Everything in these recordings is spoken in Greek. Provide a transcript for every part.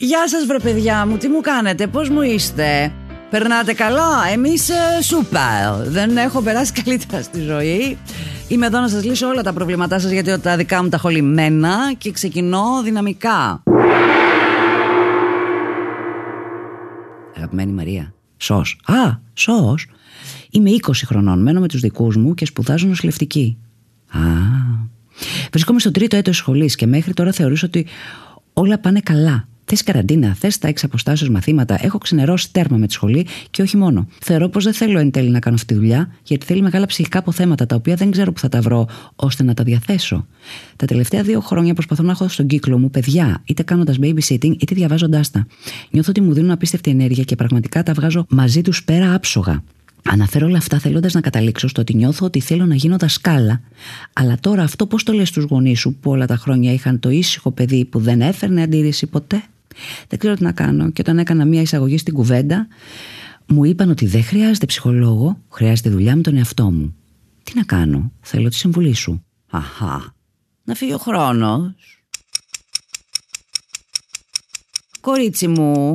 Γεια σας βρε παιδιά μου, τι μου κάνετε, πώς μου είστε; Περνάτε καλά, εμείς ε, σούπερ. Δεν έχω περάσει καλύτερα στη ζωή. Είμαι εδώ να σας λύσω όλα τα προβλήματά σας Γιατί τα δικά μου τα έχω λυμμένα Και ξεκινώ δυναμικά. Αγαπημένη Μαρία Σως. Α, σως. Είμαι 20 χρονών, μένω με τους δικούς μου Και σπουδάζω νοσηλευτική. Α, Βρισκόμαι στο τρίτο έτος σχολής Και μέχρι τώρα θεωρούσα ότι όλα πάνε καλά Θες καραντίνα, θες τα έξι αποστάσεως μαθήματα. Έχω ξενερώσει τέρμα με τη σχολή και όχι μόνο. Θεωρώ πως δεν θέλω εν τέλει να κάνω αυτή τη δουλειά, γιατί θέλει μεγάλα ψυχικά αποθέματα τα οποία δεν ξέρω που θα τα βρω ώστε να τα διαθέσω. Τα τελευταία δύο χρόνια προσπαθώ να έχω στον κύκλο μου παιδιά, είτε κάνοντας babysitting είτε διαβάζοντάς τα. Νιώθω ότι μου δίνουν απίστευτη ενέργεια και πραγματικά τα βγάζω μαζί τους πέρα άψογα. Αναφέρω όλα αυτά θέλοντας να καταλήξω στο ότι νιώθω ότι θέλω να γίνω δασκάλα, αλλά τώρα αυτό πώς το λες στους γονείς σου που όλα τα χρόνια είχαν το ήσυχο παιδί που δεν έφερνε αντίρρηση ποτέ; Δεν ξέρω τι να κάνω. Και όταν έκανα μία εισαγωγή στην κουβέντα, μου είπαν ότι δεν χρειάζεται ψυχολόγο, χρειάζεται δουλειά με τον εαυτό μου. Τι να κάνω, θέλω τη συμβουλή σου. Αχά. Να φύγει ο χρόνος. Κορίτσι μου,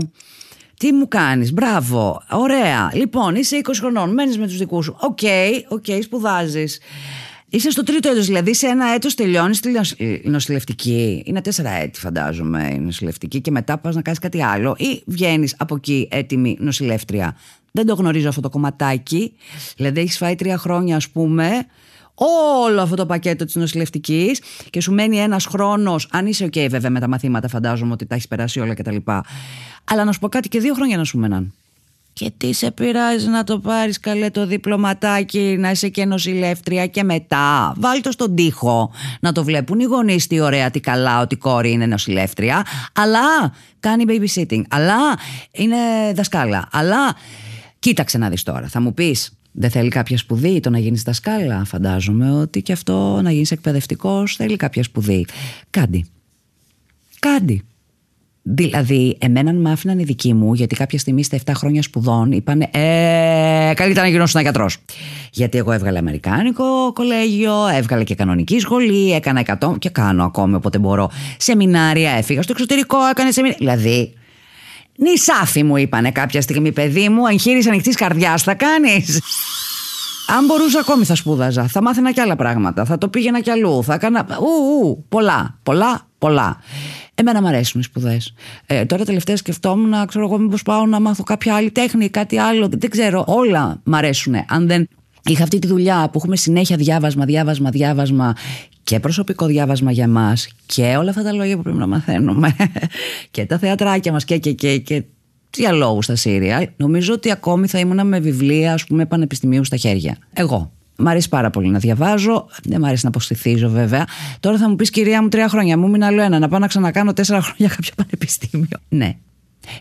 τι μου κάνεις, μπράβο, ωραία. Λοιπόν, είσαι 20 χρονών, μένεις με τους δικούς σου. Οκ, οκ, σπουδάζεις. Είσαι στο τρίτο έτος, δηλαδή σε ένα έτος τελειώνεις τη νοσηλευτική. Είναι τέσσερα έτη φαντάζομαι η νοσηλευτική και μετά πας να κάνεις κάτι άλλο ή βγαίνεις από εκεί έτοιμη νοσηλεύτρια. Δεν το γνωρίζω αυτό το κομματάκι. Δηλαδή έχεις φάει τρία χρόνια ας πούμε όλο αυτό το πακέτο της νοσηλευτικής και σου μένει ένας χρόνος, αν είσαι ok βέβαια με τα μαθήματα φαντάζομαι ότι τα έχεις περάσει όλα κτλ. Αλλά να σου πω κάτι και δύο χρόνια να σου μέναν. Και τι σε πειράζει να το πάρεις καλέ το διπλωματάκι, να είσαι και νοσηλεύτρια και μετά βάλ το στον τοίχο να το βλέπουν οι γονείς τι ωραία, τι καλά ότι η κόρη είναι νοσηλεύτρια αλλά κάνει babysitting, αλλά είναι δασκάλα, αλλά κοίταξε να δεις τώρα, θα μου πεις δεν θέλει κάποια σπουδή το να γίνεις δασκάλα, φαντάζομαι ότι και αυτό να γίνεις εκπαιδευτικός θέλει κάποια σπουδή. Κάντι. Κάντι. Δηλαδή, εμένα με άφηναν οι δικοί μου, γιατί κάποια στιγμή στα 7 χρόνια σπουδών είπαν Ε, καλύτερα να γίνω γιατρός. Γιατί εγώ έβγαλα Αμερικάνικο κολέγιο, έβγαλα και κανονική σχολή, έκανα 100 και κάνω ακόμη όποτε μπορώ. Σεμινάρια, έφυγα στο εξωτερικό, έκανε σεμινάρια. Δηλαδή, νησάφι μου είπανε κάποια στιγμή, παιδί μου, εγχείρηση ανοιχτή καρδιά θα κάνεις. Αν μπορούσα ακόμη θα σπούδαζα, θα μάθαινα κι άλλα πράγματα, θα το πήγαινα κι αλλού, θα έκανα. Ου, ου, πολλά, πολλά, πολλά. Εμένα μου αρέσουν οι σπουδές. Ε, τώρα τελευταία σκεφτόμουν, ξέρω εγώ, μήπως πάω να μάθω κάποια άλλη τέχνη, κάτι άλλο. Δεν ξέρω. Όλα μ' αρέσουν. Αν δεν είχα αυτή τη δουλειά που έχουμε συνέχεια διάβασμα, διάβασμα, διάβασμα και προσωπικό διάβασμα για μας και όλα αυτά τα λόγια που πρέπει να μαθαίνουμε και τα θεατράκια μας και, και, και, και διαλόγου στα Σύρια, νομίζω ότι ακόμη θα ήμουν με βιβλία, ας πούμε, πανεπιστημίου στα χέρια. Εγώ. Μ' αρέσει πάρα πολύ να διαβάζω. Δεν μ' αρέσει να αποστηθίζω βέβαια. Τώρα θα μου πεις, κυρία μου, τρία χρόνια. Μου μείνει άλλο ένα. Να πάω να ξανακάνω τέσσερα χρόνια κάποιο πανεπιστήμιο. Ναι.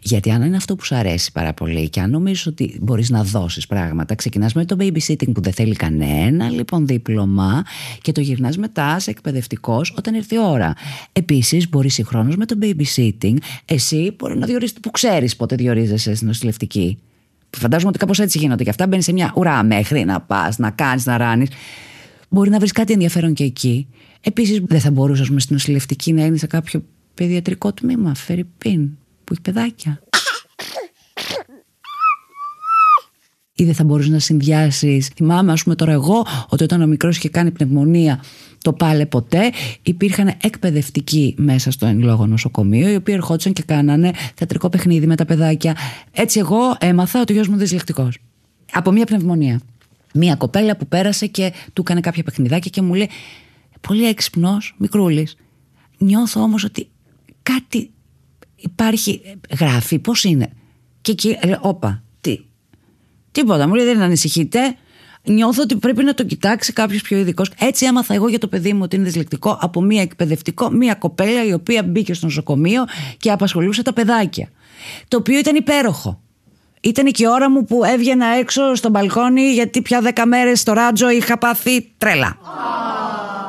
Γιατί αν είναι αυτό που σου αρέσει πάρα πολύ και αν νομίζεις ότι μπορείς να δώσεις πράγματα, ξεκινάς με το babysitting που δεν θέλει κανένα λοιπόν δίπλωμα και το γυρνάς μετά σε εκπαιδευτικός όταν έρθει η ώρα. Επίσης, μπορείς συγχρόνως με το babysitting, εσύ μπορεί να διορίσει που ξέρεις πότε διορίζεσαι στην νοσηλευτική. Φαντάζομαι ότι κάπως έτσι γίνονται και αυτά. Μπαίνεις σε μια ουρά μέχρι να πας, να κάνεις, να ράνεις. Μπορεί να βρεις κάτι ενδιαφέρον και εκεί. Επίσης, δεν θα μπορούσες, στην νοσηλευτική να είναι σε κάποιο παιδιατρικό τμήμα, Φερρυπίν, που έχει παιδάκια. Ή δεν θα μπορούσες να συνδυάσεις. Θυμάμαι, ας πούμε, τώρα εγώ, ότι όταν ο μικρός είχε κάνει πνευμονία το πάλε ποτέ. Υπήρχαν εκπαιδευτικοί μέσα στο εν λόγω νοσοκομείο, οι οποίοι ερχόντουσαν και κάνανε θεατρικό παιχνίδι με τα παιδάκια. Έτσι, εγώ έμαθα ότι ο γιος μου δυσλεκτικός. Από μία πνευμονία. Μία κοπέλα που πέρασε και του έκανε κάποια παιχνιδάκια και μου λέει: Πολύ έξυπνος, μικρούλης. Νιώθω όμως ότι κάτι υπάρχει. Γράφει, πώς είναι. Και εκεί, όπα, τι. Τίποτα, μου λέει: Δεν ανησυχείτε νιώθω ότι πρέπει να το κοιτάξει κάποιος πιο ειδικός. Έτσι έμαθα εγώ για το παιδί μου ότι είναι δυσλεκτικό από μία εκπαιδευτικό, μία κοπέλα η οποία μπήκε στο νοσοκομείο και απασχολούσε τα παιδάκια. Το οποίο ήταν υπέροχο. Ήταν και η ώρα μου που έβγαινα έξω στο μπαλκόνι γιατί πια δέκα μέρες στο ράτζο είχα πάθει τρέλα.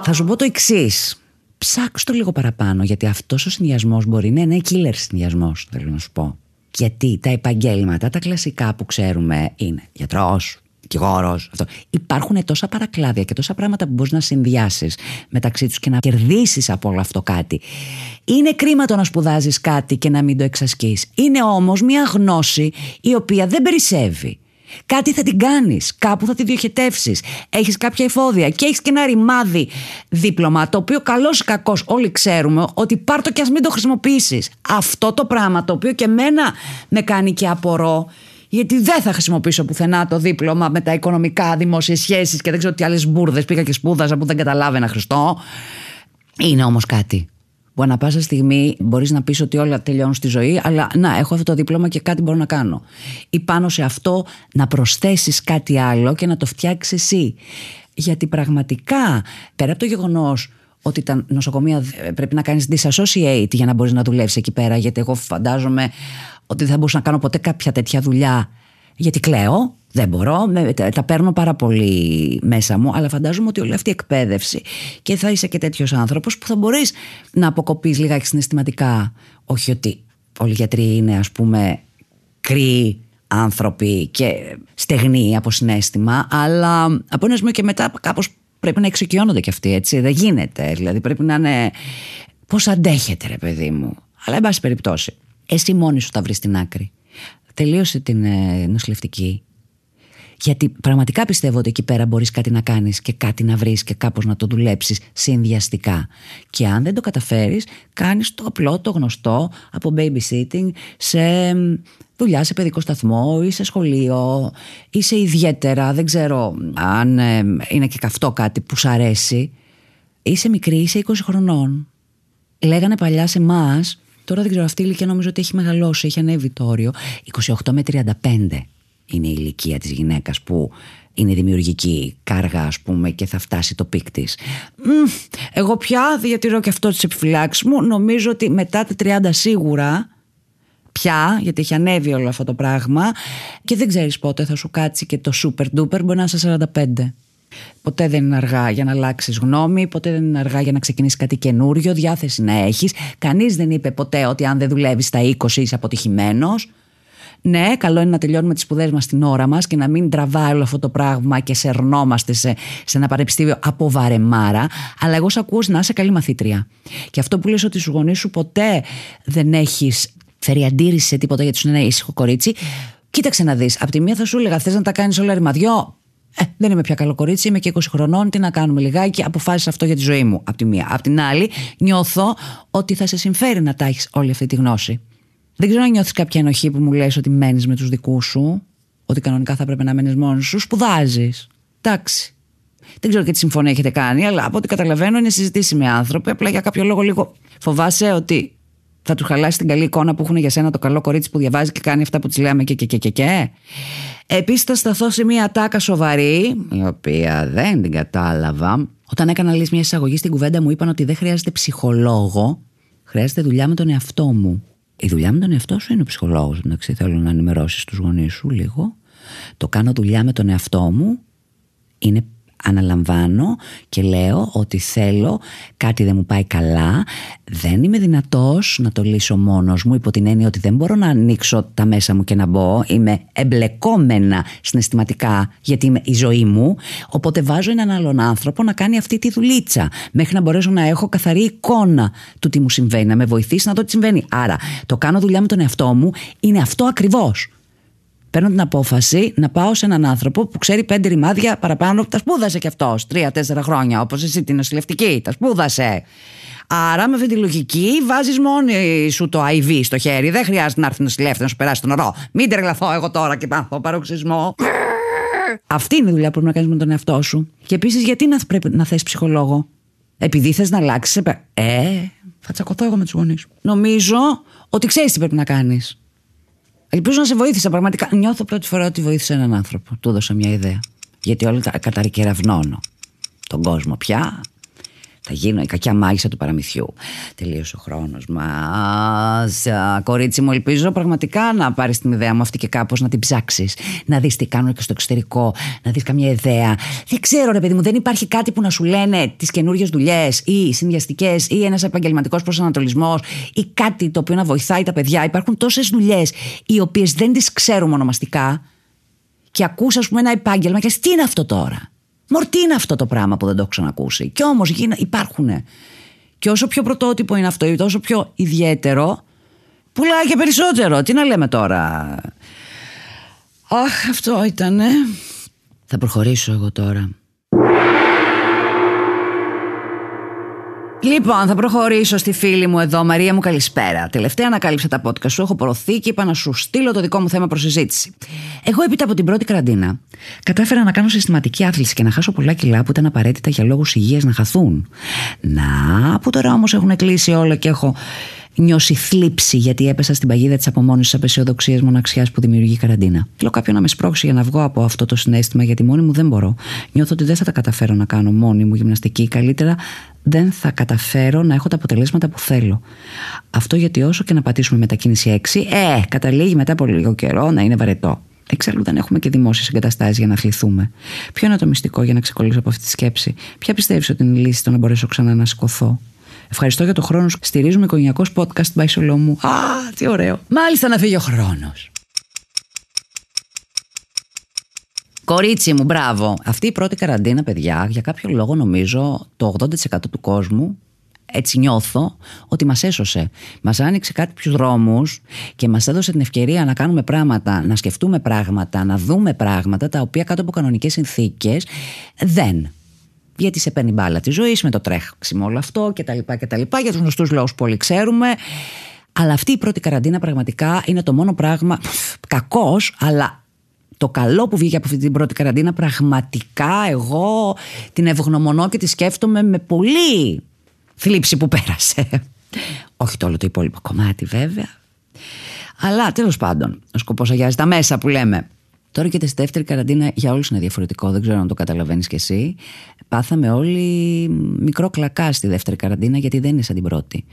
Θα σου πω το εξής. Ψάξω το λίγο παραπάνω γιατί αυτός ο συνδυασμός μπορεί να είναι killer συνδυασμός, θέλω να σου πω. Γιατί τα επαγγέλματα, τα κλασικά που ξέρουμε είναι γιατρός, δικηγόρο. Υπάρχουν τόσα παρακλάδια και τόσα πράγματα που μπορείς να συνδυάσεις μεταξύ τους και να κερδίσεις από όλο αυτό κάτι. Είναι κρίμα το να σπουδάζεις κάτι και να μην το εξασκείς. Είναι όμως μια γνώση η οποία δεν περισσεύει. Κάτι θα την κάνεις, κάπου θα τη διοχετεύσεις. Έχεις κάποια εφόδια και έχεις και ένα ρημάδι δίπλωμα, το οποίο καλός ή κακός όλοι ξέρουμε ότι πάρ' το και ας μην το χρησιμοποιήσεις. Αυτό το πράγμα το οποίο και μένα με κάνει και απορώ γιατί δεν θα χρησιμοποιήσω πουθενά το δίπλωμα με τα οικονομικά, δημόσιες σχέσεις και δεν ξέρω τι άλλες μπουρδες πήγα και σπούδαζα που δεν καταλάβαινα Χριστό. Είναι όμως κάτι που ανα πάσα στιγμή μπορείς να πεις ότι όλα τελειώνουν στη ζωή, αλλά να, έχω αυτό το δίπλωμα και κάτι μπορώ να κάνω. Ή πάνω σε αυτό να προσθέσεις κάτι άλλο και να το φτιάξεις εσύ. Γιατί πραγματικά, πέρα από το γεγονός ότι τα νοσοκομεία πρέπει να κάνεις disassociate για να μπορείς να δουλεύεις εκεί πέρα, γιατί εγώ φαντάζομαι ότι δεν θα μπορούσα να κάνω ποτέ κάποια τέτοια δουλειά γιατί κλαίω, δεν μπορώ, τα παίρνω πάρα πολύ μέσα μου, αλλά φαντάζομαι ότι όλη αυτή η εκπαίδευση και θα είσαι και τέτοιος άνθρωπος που θα μπορείς να αποκοπείς λιγάκι συναισθηματικά. Όχι ότι όλοι οι γιατροί είναι, ας πούμε, κρύοι άνθρωποι και στεγνοί από συνέστημα, αλλά από ένα σημείο και μετά κάπως πρέπει να εξοικειώνονται κι αυτοί, έτσι. Δεν γίνεται. Δηλαδή πρέπει να είναι. Πώς αντέχετε, ρε παιδί μου. Αλλά, εν πάση περιπτώσει, εσύ μόνη σου θα βρεις την άκρη. Τελείωσε την ε, νοσηλευτική. Γιατί πραγματικά πιστεύω ότι εκεί πέρα μπορείς κάτι να κάνεις και κάτι να βρεις και κάπως να το δουλέψεις συνδυαστικά. Και αν δεν το καταφέρεις, κάνεις το απλό, το γνωστό από babysitting σε δουλειά σε παιδικό σταθμό ή σε σχολείο ή σε ιδιαίτερα, δεν ξέρω αν ε, είναι και καυτό κάτι που σου αρέσει. Είσαι μικρή, είσαι 20 χρονών. Λέγανε παλιά σε εμά Τώρα δεν ξέρω, αυτή η ηλικία νομίζω ότι έχει μεγαλώσει, έχει ανέβει το όριο. 28 με 35 είναι η ηλικία της γυναίκας που είναι δημιουργική κάργα ας πούμε και θα φτάσει το peak της. Εγώ πια διατηρώ και αυτό τις επιφυλάξεις μου. Νομίζω ότι μετά τα 30 σίγουρα πια, γιατί έχει ανέβει όλο αυτό το πράγμα και δεν ξέρεις πότε θα σου κάτσει και το super duper, μπορεί να είσαι 45. Ποτέ δεν είναι αργά για να αλλάξεις γνώμη, ποτέ δεν είναι αργά για να ξεκινήσεις κάτι καινούριο, διάθεση να έχεις. Κανείς δεν είπε ποτέ ότι αν δεν δουλεύεις στα 20 είσαι αποτυχημένος. Ναι, καλό είναι να τελειώνουμε τις σπουδές μας την ώρα μας και να μην τραβάει όλο αυτό το πράγμα και σερνόμαστε σε, σε ένα πανεπιστήμιο από βαρεμάρα. Αλλά εγώ σε ακούω να είσαι καλή μαθήτρια. Και αυτό που λες ότι στους γονείς σου ποτέ δεν έχεις φέρει αντίρρηση σε τίποτα γιατί σου είναι ένα ήσυχο κορίτσι. Κοίταξε να δεις. Απ' τη μία θα σου έλεγα: Θες να τα κάνεις όλα ρημαδιό. Ε, δεν είμαι πια καλό κορίτσι, είμαι και 20 χρονών. Τι να κάνουμε λιγάκι, αποφάσισα αυτό για τη ζωή μου. Απ' τη μία. Απ' την άλλη, νιώθω ότι θα σε συμφέρει να τα έχεις όλη αυτή τη γνώση. Δεν ξέρω αν νιώθεις κάποια ενοχή που μου λες ότι μένεις με τους δικούς σου, ότι κανονικά θα πρέπει να μένεις μόνος σου. Σπουδάζεις. Εντάξει. Δεν ξέρω και τι συμφωνία έχετε κάνει, αλλά από ό,τι καταλαβαίνω είναι συζητήσει με άνθρωποι. Απλά για κάποιο λόγο λίγο φοβάσαι ότι θα του χαλάσει την καλή εικόνα που έχουν για σένα το καλό κορίτσι που διαβάζει και κάνει αυτά που της λέμε και και και και. και. Επίσης, θα σταθώ σε μια τάκα σοβαρή, η οποία δεν την κατάλαβα. Όταν έκανα λύση μια εισαγωγή στην κουβέντα μου, είπαν ότι δεν χρειάζεται ψυχολόγο, χρειάζεται δουλειά με τον εαυτό μου. Η δουλειά με τον εαυτό σου είναι ο ψυχολόγος. Εντάξει, θέλω να ενημερώσεις τους γονείς σου λίγο. Το κάνω δουλειά με τον εαυτό μου. Είναι αναλαμβάνω και λέω ότι θέλω κάτι δεν μου πάει καλά δεν είμαι δυνατός να το λύσω μόνος μου υπό την έννοια ότι δεν μπορώ να ανοίξω τα μέσα μου και να μπω. Είμαι εμπλεκόμενα συναισθηματικά γιατί είμαι η ζωή μου. Οπότε βάζω έναν άλλον άνθρωπο να κάνει αυτή τη δουλίτσα μέχρι να μπορέσω να έχω καθαρή εικόνα του τι μου συμβαίνει να με βοηθήσει να δω τι συμβαίνει. Άρα το κάνω δουλειά με τον εαυτό μου είναι αυτό ακριβώς παίρνω την απόφαση να πάω σε έναν άνθρωπο που ξέρει πέντε ρημάδια παραπάνω. Τα σπούδασε κι αυτός τρία-τέσσερα χρόνια, όπως εσύ την νοσηλευτική. Τα σπούδασε. Άρα με αυτή τη λογική βάζεις μόνη σου το IV στο χέρι. Δεν χρειάζεται να έρθει νοσηλεύτης να σου περάσει τον ωρό. Μην τρελαθώ εγώ τώρα και πάθω παροξισμό. Αυτή είναι η δουλειά που πρέπει να κάνεις με τον εαυτό σου. Και επίσης, γιατί να πρέπει να θες ψυχολόγο; Επειδή θες να αλλάξεις. Ε, θα τσακωθώ εγώ με τους γονείς. Νομίζω ότι ξέρεις τι πρέπει να κάνεις. Ελπίζω να σε βοήθησα πραγματικά. Νιώθω πρώτη φορά ότι βοήθησα έναν άνθρωπο. Του έδωσα μια ιδέα. Γιατί όλα τα καταρικερευνώνω τον κόσμο πια. Θα γίνω η κακιά μάγισσα του παραμυθιού. Τελείωσε ο χρόνος μας. Κορίτσι μου, ελπίζω πραγματικά να πάρεις την ιδέα μου αυτή και κάπως να την ψάξεις. Να δεις τι κάνουν και στο εξωτερικό. Να δεις καμία ιδέα. Δεν ξέρω, ρε παιδί μου, δεν υπάρχει κάτι που να σου λένε τις καινούριες δουλειές ή συνδυαστικές ή ένας επαγγελματικός προσανατολισμός ή κάτι το οποίο να βοηθάει τα παιδιά. Υπάρχουν τόσες δουλειές οι οποίες δεν τις ξέρουμε ονομαστικά και ακούς ας πούμε ένα επάγγελμα και τι είναι αυτό τώρα; Μωρ, τι είναι αυτό το πράγμα που δεν το έχω ξανακούσει. Και όμως υπάρχουν. Και όσο πιο πρωτότυπο είναι αυτό, τόσο πιο ιδιαίτερο, πουλάει και περισσότερο. Τι να λέμε τώρα. Αχ, αυτό ήτανε. Θα προχωρήσω εγώ τώρα. Λοιπόν, θα προχωρήσω στη φίλη μου εδώ. Μαρία μου, καλησπέρα. Τελευταία ανακάλυψα τα podcast σου. Έχω προωθεί και είπα να σου στείλω το δικό μου θέμα προς συζήτηση. Εγώ, έπειτα από την πρώτη καραντίνα, κατάφερα να κάνω συστηματική άθληση και να χάσω πολλά κιλά που ήταν απαραίτητα για λόγους υγείας να χαθούν. Να, που τώρα όμως έχουν κλείσει όλα και έχω νιώσει θλίψη γιατί έπεσα στην παγίδα της απομόνωσης απεσιοδοξίας μοναξιάς που δημιουργεί η καραντίνα. Θέλω κάποιον να με σπρώξει για να βγω από αυτό το συνέστημα γιατί μόνη μου δεν μπορώ. Νιώθω ότι δεν θα τα καταφέρω να κάνω μόνη μου γυμναστική. Καλύτερα δεν θα καταφέρω να έχω τα αποτελέσματα που θέλω. Αυτό γιατί όσο και να πατήσουμε μετακίνηση 6, ε, καταλήγει μετά από λίγο καιρό να είναι βαρετό. Εξάλλου δεν έχουμε και δημόσιες εγκαταστάσεις για να αθληθούμε. Ποιο είναι το μυστικό για να ξεκολλήσω από αυτή τη σκέψη, Ποια πιστεύεις ότι είναι η λύση το να μπορέσω ξανά να σηκωθώ. Ευχαριστώ για το χρόνο σου. Στηρίζουμε οικογενειακός podcast by Σολόμου. Α, τι ωραίο. Μάλιστα να φύγει ο χρόνος. Κορίτσι μου, μπράβο. Αυτή η πρώτη καραντίνα, παιδιά, για κάποιο λόγο νομίζω το 80% του κόσμου έτσι νιώθω ότι μας έσωσε. Μας άνοιξε κάποιου δρόμους και μας έδωσε την ευκαιρία να κάνουμε πράγματα, να σκεφτούμε πράγματα, να δούμε πράγματα τα οποία κάτω από κανονικές συνθήκες δεν γιατί σε παίρνει μπάλα της ζωής με το τρέξιμο όλο αυτό κτλ. λοιπά Για τους γνωστούς λόγου που όλοι ξέρουμε. Αλλά αυτή η πρώτη καραντίνα πραγματικά είναι το μόνο πράγμα. Κακός, αλλά το καλό που βγήκε από αυτή την πρώτη καραντίνα πραγματικά εγώ την ευγνωμονώ και τη σκέφτομαι με πολύ θλίψη που πέρασε. Όχι το όλο το υπόλοιπο κομμάτι βέβαια. Αλλά τέλος πάντων, ο σκοπός αγιάζει τα μέσα που λέμε. Τώρα και στη δεύτερη καραντίνα για όλους είναι διαφορετικό, δεν ξέρω αν το καταλαβαίνεις κι εσύ. Πάθαμε όλοι μικρό κλακά στη δεύτερη καραντίνα, γιατί δεν είναι σαν την πρώτη.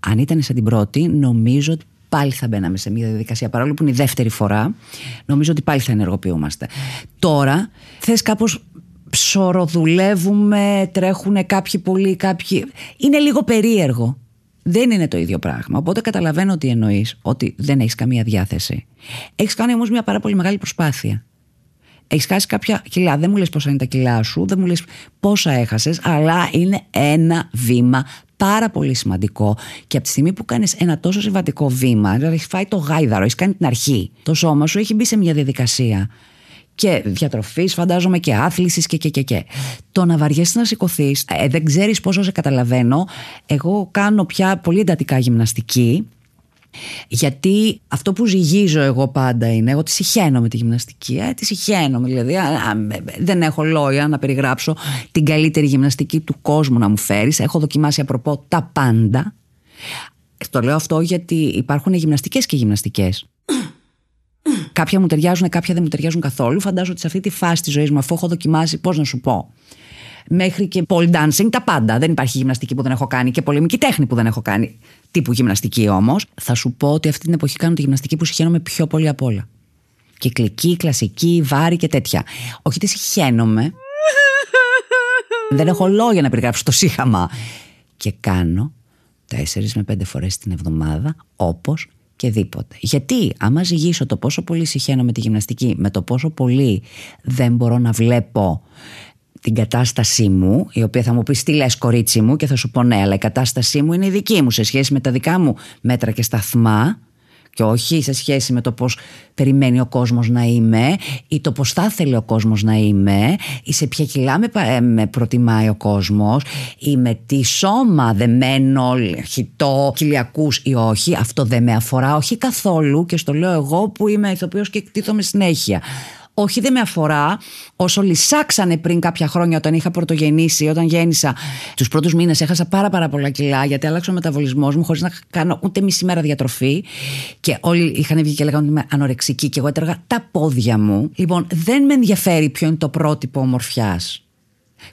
Αν ήταν σαν την πρώτη, νομίζω ότι πάλι θα μπαίναμε σε μια διαδικασία. Παρόλο που είναι η δεύτερη φορά, νομίζω ότι πάλι θα ενεργοποιούμαστε. Τώρα θες κάπως ψωροδουλεύουμε, τρέχουν κάποιοι πολύ, κάποιοι. Είναι λίγο περίεργο. Δεν είναι το ίδιο πράγμα. Οπότε καταλαβαίνω ότι εννοείς ότι δεν έχεις καμία διάθεση. Έχεις κάνει όμως μια πάρα πολύ μεγάλη προσπάθεια. Έχεις χάσει κάποια κιλά. Δεν μου λες πόσα είναι τα κιλά σου, δεν μου λες πόσα έχασες, αλλά είναι ένα βήμα πάρα πολύ σημαντικό. Και από τη στιγμή που κάνεις ένα τόσο σημαντικό βήμα, δηλαδή έχεις φάει το γάιδαρο, έχεις κάνει την αρχή, το σώμα σου έχει μπει σε μια διαδικασία και διατροφής, φαντάζομαι και άθλησης και, και, και, και. Το να βαριέσαι να σηκωθείς, ε, δεν ξέρεις πόσο σε καταλαβαίνω. Εγώ κάνω πια πολύ εντατικά γυμναστική. Γιατί αυτό που ζυγίζω εγώ πάντα είναι εγώ τη συχαίνω με τη γυμναστική. Ε, τη συχαίνω, δηλαδή. δεν έχω λόγια να περιγράψω την καλύτερη γυμναστική του κόσμου να μου φέρεις. Έχω δοκιμάσει απροπό τα πάντα. Το λέω αυτό γιατί υπάρχουν γυμναστικές και γυμναστικές. Κάποια μου ταιριάζουν, κάποια δεν μου ταιριάζουν καθόλου. Φαντάζομαι ότι σε αυτή τη φάση της ζωής μου, αφού έχω δοκιμάσει, πώς να σου πω, μέχρι και pole dancing, τα πάντα. Δεν υπάρχει γυμναστική που δεν έχω κάνει και πολεμική τέχνη που δεν έχω κάνει. Τύπου γυμναστική όμως. Θα σου πω ότι αυτή την εποχή κάνω τη γυμναστική που συχαίνομαι πιο πολύ απ' όλα. Κυκλική, κλασική, βάρη και τέτοια. Όχι τη συχαίνομαι. δεν έχω λόγια να περιγράψω το σύχαμα. Και κάνω τέσσερις με πέντε φορές την εβδομάδα όπως και δίποτε. Γιατί άμα ζυγίσω το πόσο πολύ συχαίνω με τη γυμναστική με το πόσο πολύ δεν μπορώ να βλέπω την κατάστασή μου, η οποία θα μου πει τι λες κορίτσι μου και θα σου πω ναι, αλλά η κατάστασή μου είναι η δική μου σε σχέση με τα δικά μου μέτρα και σταθμά και όχι σε σχέση με το πώς περιμένει ο κόσμος να είμαι ή το πώς θα ήθελε ο κόσμος να είμαι ή σε ποια κιλά με, ε, με προτιμάει ο κόσμος ή με τι σώμα δεμένο, χιτό, κοιλιακούς ή όχι. Αυτό δεν με αφορά όχι καθόλου και στο λέω εγώ που είμαι ηθοποιός και εκτίθομαι συνέχεια όχι δεν με αφορά όσο λυσάξανε πριν κάποια χρόνια όταν είχα πρωτογεννήσει, όταν γέννησα. Τους πρώτους μήνες έχασα πάρα, πάρα πολλά κιλά γιατί άλλαξε ο μεταβολισμός μου χωρίς να κάνω ούτε μισή μέρα διατροφή. Και όλοι είχαν βγει και λέγανε ότι είμαι ανορεξική και εγώ έτρεγα τα πόδια μου. Λοιπόν, δεν με ενδιαφέρει ποιο είναι το πρότυπο ομορφιάς.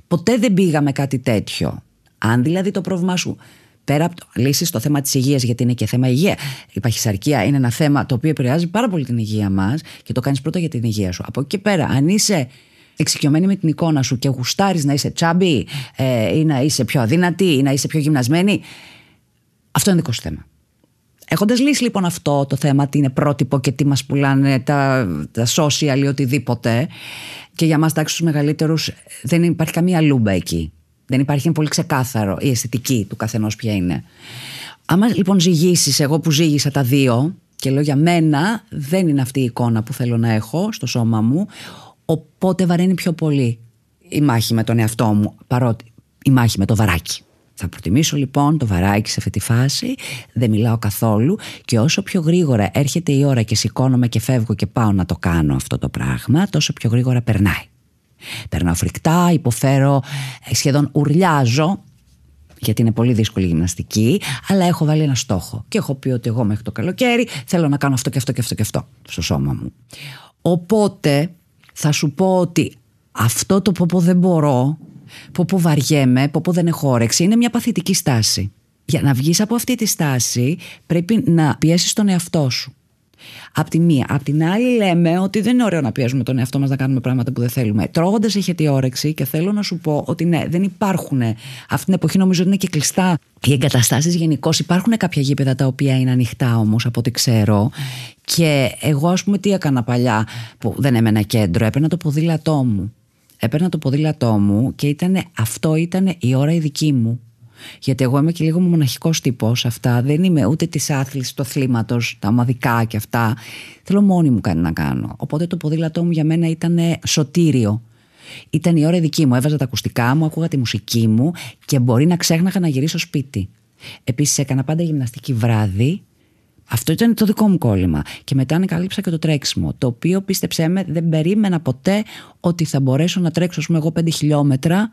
Ποτέ δεν πήγα με κάτι τέτοιο. Αν δηλαδή το πρόβλημά σου πέρα από το λύσεις στο θέμα της υγείας, γιατί είναι και θέμα υγεία. Η παχυσαρκία είναι ένα θέμα το οποίο επηρεάζει πάρα πολύ την υγεία μας και το κάνεις πρώτα για την υγεία σου. Από εκεί και πέρα, αν είσαι εξοικειωμένη με την εικόνα σου και γουστάρεις να είσαι τσάμπι ε, ή να είσαι πιο αδύνατη ή να είσαι πιο γυμνασμένη, αυτό είναι δικό σου θέμα. Έχοντας λύσει λοιπόν αυτό το θέμα, τι είναι πρότυπο και τι μας πουλάνε τα, τα social ή οτιδήποτε, και για μας, τάξει τους μεγαλύτερους, δεν υπάρχει καμία λούμπα εκεί. Δεν υπάρχει, είναι πολύ ξεκάθαρο η αισθητική του καθενός ποια είναι. Άμα λοιπόν ζυγίσεις, εγώ που ζήγησα τα δύο, και λέω για μένα δεν είναι αυτή η εικόνα που θέλω να έχω στο σώμα μου, οπότε βαραίνει πιο πολύ η μάχη με τον εαυτό μου, παρότι η μάχη με το βαράκι. Θα προτιμήσω λοιπόν το βαράκι σε αυτή τη φάση, δεν μιλάω καθόλου και όσο πιο γρήγορα έρχεται η ώρα και σηκώνομαι και φεύγω και πάω να το κάνω αυτό το πράγμα, τόσο πιο γρήγορα περνάει. Περνάω φρικτά, υποφέρω, ε, σχεδόν ουρλιάζω γιατί είναι πολύ δύσκολη η γυμναστική, αλλά έχω βάλει ένα στόχο. Και έχω πει ότι εγώ μέχρι το καλοκαίρι θέλω να κάνω αυτό και αυτό και αυτό και αυτό στο σώμα μου. Οπότε θα σου πω ότι αυτό το πω δεν μπορώ πω πω βαριέμαι, πω πω δεν έχω όρεξη, είναι μια παθητική στάση. Για να βγεις από αυτή τη στάση πρέπει να πιέσεις τον εαυτό σου. Απ' τη μία. Απ' την άλλη, λέμε ότι δεν είναι ωραίο να πιέζουμε τον εαυτό μας να κάνουμε πράγματα που δεν θέλουμε. Τρώγοντας, έχετε όρεξη και θέλω να σου πω ότι ναι, δεν υπάρχουν. Αυτή την εποχή νομίζω ότι είναι και κλειστά οι εγκαταστάσεις γενικώς. Υπάρχουν κάποια γήπεδα τα οποία είναι ανοιχτά όμως, από ό,τι ξέρω. Και εγώ, ας πούμε, τι έκανα παλιά που δεν έμενα κέντρο, έπαιρνα το ποδήλατό μου έπαιρνα το ποδήλατό μου και ήταν, αυτό ήταν η ώρα η δική μου. Γιατί εγώ είμαι και λίγο μοναχικός τύπος αυτά. Δεν είμαι ούτε της άθλησης του αθλήματος, τα ομαδικά και αυτά. Θέλω μόνη μου κάτι να κάνω. Οπότε το ποδήλατό μου για μένα ήταν σωτήριο. Ήταν η ώρα δική μου. Έβαζα τα ακουστικά μου, ακούγα τη μουσική μου και μπορεί να ξέχναγα να γυρίσω σπίτι. Επίσης έκανα πάντα γυμναστική βράδυ αυτό ήταν το δικό μου κόλλημα. Και μετά ανακαλύψα και το τρέξιμο. Το οποίο πίστεψέ με, δεν περίμενα ποτέ ότι θα μπορέσω να τρέξω, ας πούμε, εγώ 5 χιλιόμετρα.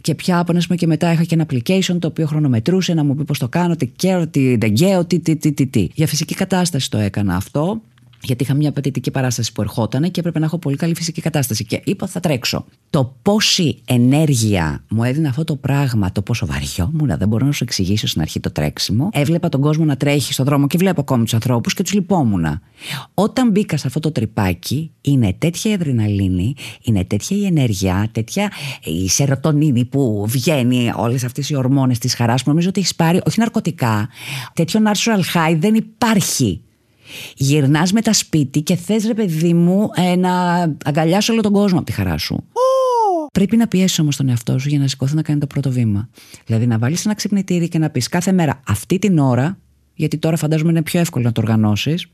Και πια από και μετά είχα και ένα application το οποίο χρονομετρούσε να μου πει πώς το κάνω, τι καίω, τι δεν καίω, τι, τι, τι, τι, τι. Για φυσική κατάσταση το έκανα αυτό γιατί είχα μια απαιτητική παράσταση που ερχόταν και έπρεπε να έχω πολύ καλή φυσική κατάσταση. Και είπα θα τρέξω. Το πόση ενέργεια μου έδινε αυτό το πράγμα, το πόσο βαριόμουν, δεν μπορώ να σου εξηγήσω στην αρχή το τρέξιμο. Έβλεπα τον κόσμο να τρέχει στον δρόμο και βλέπω ακόμη τους ανθρώπους και τους λυπόμουν. Όταν μπήκα σε αυτό το τρυπάκι, είναι τέτοια η αδρεναλίνη, είναι τέτοια η ενέργεια, τέτοια η σερωτονίνη που βγαίνει, όλες αυτές οι ορμόνες της χαράς που νομίζω ότι έχεις πάρει, όχι ναρκωτικά. Τέτοιο natural high δεν υπάρχει Γυρνάς με τα σπίτι και θες, ρε παιδί μου, ε, να αγκαλιάσει όλο τον κόσμο από τη χαρά σου. Πρέπει να πιέσεις όμως τον εαυτό σου για να σηκωθεί να κάνει το πρώτο βήμα. Δηλαδή να βάλεις ένα ξυπνητήρι και να πεις κάθε μέρα αυτή την ώρα, γιατί τώρα φαντάζομαι είναι πιο εύκολο να το οργανώσεις,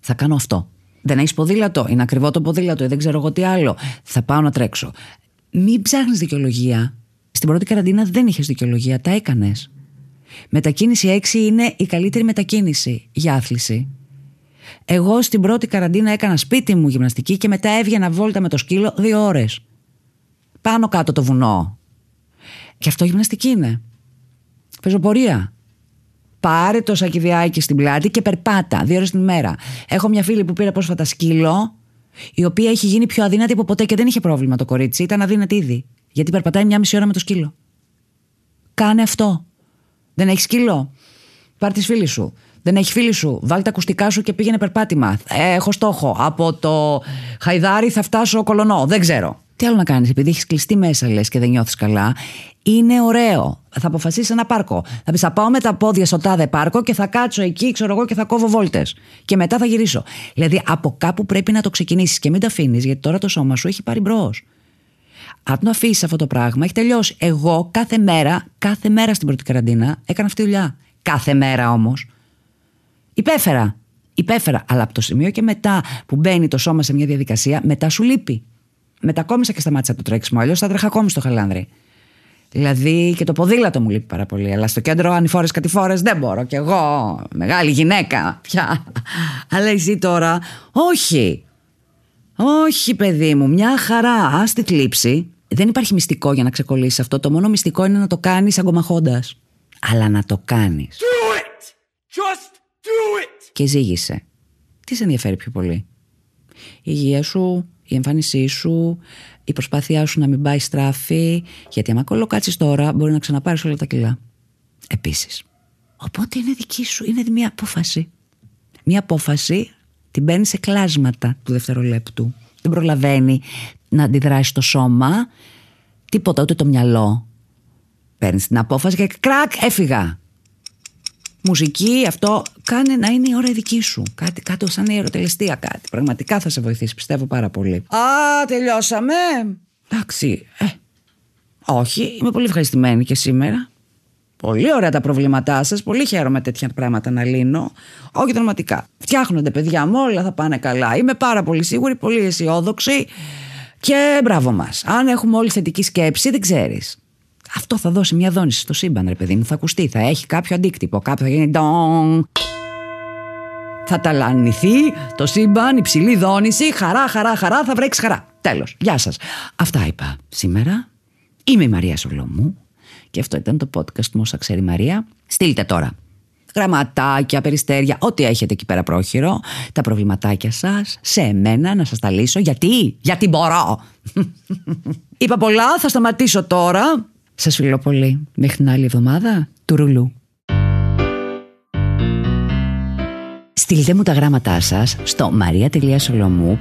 θα κάνω αυτό. Δεν έχεις ποδήλατο, είναι ακριβό το ποδήλατο, ή δεν ξέρω εγώ τι άλλο. Θα πάω να τρέξω. Μην ψάχνεις δικαιολογία. Στην πρώτη καραντίνα δεν είχες δικαιολογία, τα έκανες. Μετακίνηση 6 είναι η καλύτερη μετακίνηση για άθληση. Εγώ στην πρώτη καραντίνα έκανα σπίτι μου γυμναστική και μετά έβγαινα βόλτα με το σκύλο δύο ώρες. Πάνω κάτω το βουνό. Και αυτό γυμναστική είναι. Πεζοπορία. Πάρε το σακιδιάκι στην πλάτη και περπάτα δύο ώρες την ημέρα. Έχω μια φίλη που πήρε πρόσφατα σκύλο, η οποία έχει γίνει πιο αδύνατη από ποτέ και δεν είχε πρόβλημα το κορίτσι. Ήταν αδύνατη ήδη. Γιατί περπατάει μια μισή ώρα με το σκύλο. Κάνε αυτό. Δεν έχεις σκύλο; Πάρ τη φίλη σου. Δεν έχεις φίλη σου; Βάλει τα ακουστικά σου και πήγαινε περπάτημα. Ε, έχω στόχο. Από το χαϊδάρι θα φτάσω κολονό. Δεν ξέρω. Τι άλλο να κάνεις, επειδή έχεις κλειστεί μέσα λες και δεν νιώθεις καλά. Είναι ωραίο. Θα αποφασίσεις ένα πάρκο. Θα πεις: Θα πάω με τα πόδια στο τάδε πάρκο και θα κάτσω εκεί, ξέρω εγώ, και θα κόβω βόλτες. Και μετά θα γυρίσω. Δηλαδή από κάπου πρέπει να το ξεκινήσεις και μην το αφήνεις, γιατί τώρα το σώμα σου έχει πάρει μπρος. Αν το αφήσεις αυτό το πράγμα, έχει τελειώσει. Εγώ κάθε μέρα, κάθε μέρα στην πρώτη καραντίνα έκανα αυτή τη δουλειά. Κάθε μέρα όμως. Υπέφερα. Υπέφερα. Αλλά από το σημείο και μετά που μπαίνει το σώμα σε μια διαδικασία, μετά σου λείπει. Μετακόμισα και σταμάτησα το τρέξιμο. Αλλιώς θα τρέχα ακόμη στο χαλάνδρι. Δηλαδή και το ποδήλατο μου λείπει πάρα πολύ. Αλλά στο κέντρο ανηφόρε κατηφόρε δεν μπορώ. Κι εγώ, μεγάλη γυναίκα πια. Αλλά εσύ τώρα, όχι. Όχι, παιδί μου, μια χαρά. Α τη θλίψη. Δεν υπάρχει μυστικό για να ξεκολλήσει αυτό. Το μόνο μυστικό είναι να το κάνεις αγκομαχώντας. Αλλά να το κάνεις. Και ζήγησε. Τι σε ενδιαφέρει πιο πολύ; Η υγεία σου, η εμφάνισή σου, η προσπάθειά σου να μην πάει στράφη. Γιατί άμα κολοκάτσεις τώρα, μπορεί να ξαναπάρεις όλα τα κιλά. Επίσης. Οπότε είναι δική σου, είναι μια απόφαση. Μια απόφαση την παίρνει σε κλάσματα του δευτερολέπτου. Δεν προλαβαίνει να αντιδράσει το σώμα, τίποτα ούτε το μυαλό. Παίρνεις την απόφαση και κρακ, έφυγα. μουσική, αυτό. Κάνε να είναι η ώρα δική σου. Κάτι, κάτι σαν ιεροτελεστία κάτι. Πραγματικά θα σε βοηθήσει, πιστεύω πάρα πολύ. Α, τελειώσαμε. Εντάξει. Ε, όχι, είμαι πολύ ευχαριστημένη και σήμερα. Πολύ ωραία τα προβλήματά σας. Πολύ χαίρομαι τέτοια πράγματα να λύνω. Όχι δραματικά. Φτιάχνονται, παιδιά μου, όλα θα πάνε καλά. Είμαι πάρα πολύ σίγουρη, πολύ αισιόδοξη. Και μπράβο μας. Αν έχουμε όλη θετική σκέψη, δεν ξέρεις. Αυτό θα δώσει μια δόνηση στο σύμπαν, ρε παιδί μου. Θα ακουστεί, θα έχει κάποιο αντίκτυπο. Κάποιο θα γίνει. Ντόν. Θα ταλανηθεί το σύμπαν, υψηλή δόνηση. Χαρά, χαρά, χαρά. Θα βρέξει χαρά. Τέλος. Γεια σας. Αυτά είπα σήμερα. Είμαι η Μαρία Σολομού. Και αυτό ήταν το podcast μου, όσα ξέρει η Μαρία. Στείλτε τώρα γραμματάκια, περιστέρια, ό,τι έχετε εκεί πέρα πρόχειρο, τα προβληματάκια σας, σε εμένα να σας τα λύσω. Γιατί, γιατί μπορώ; Είπα πολλά, θα σταματήσω τώρα. Σας φιλώ πολύ. Μέχρι την άλλη εβδομάδα, του ρουλού. Στείλτε μου τα γράμματά σας στο maria.solomou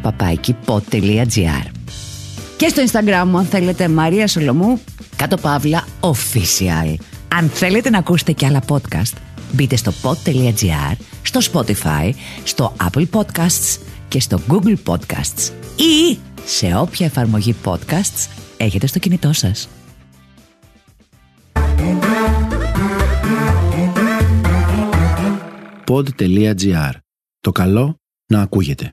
και στο Instagram μου αν θέλετε Μαρία Σολομού κάτω παύλα official. Αν θέλετε να ακούσετε και άλλα podcast μπείτε στο pod.gr, στο Spotify, στο Apple Podcasts και στο Google Podcasts ή σε όποια εφαρμογή podcasts έχετε στο κινητό σας. Pod.gr. Το καλό να ακούγεται.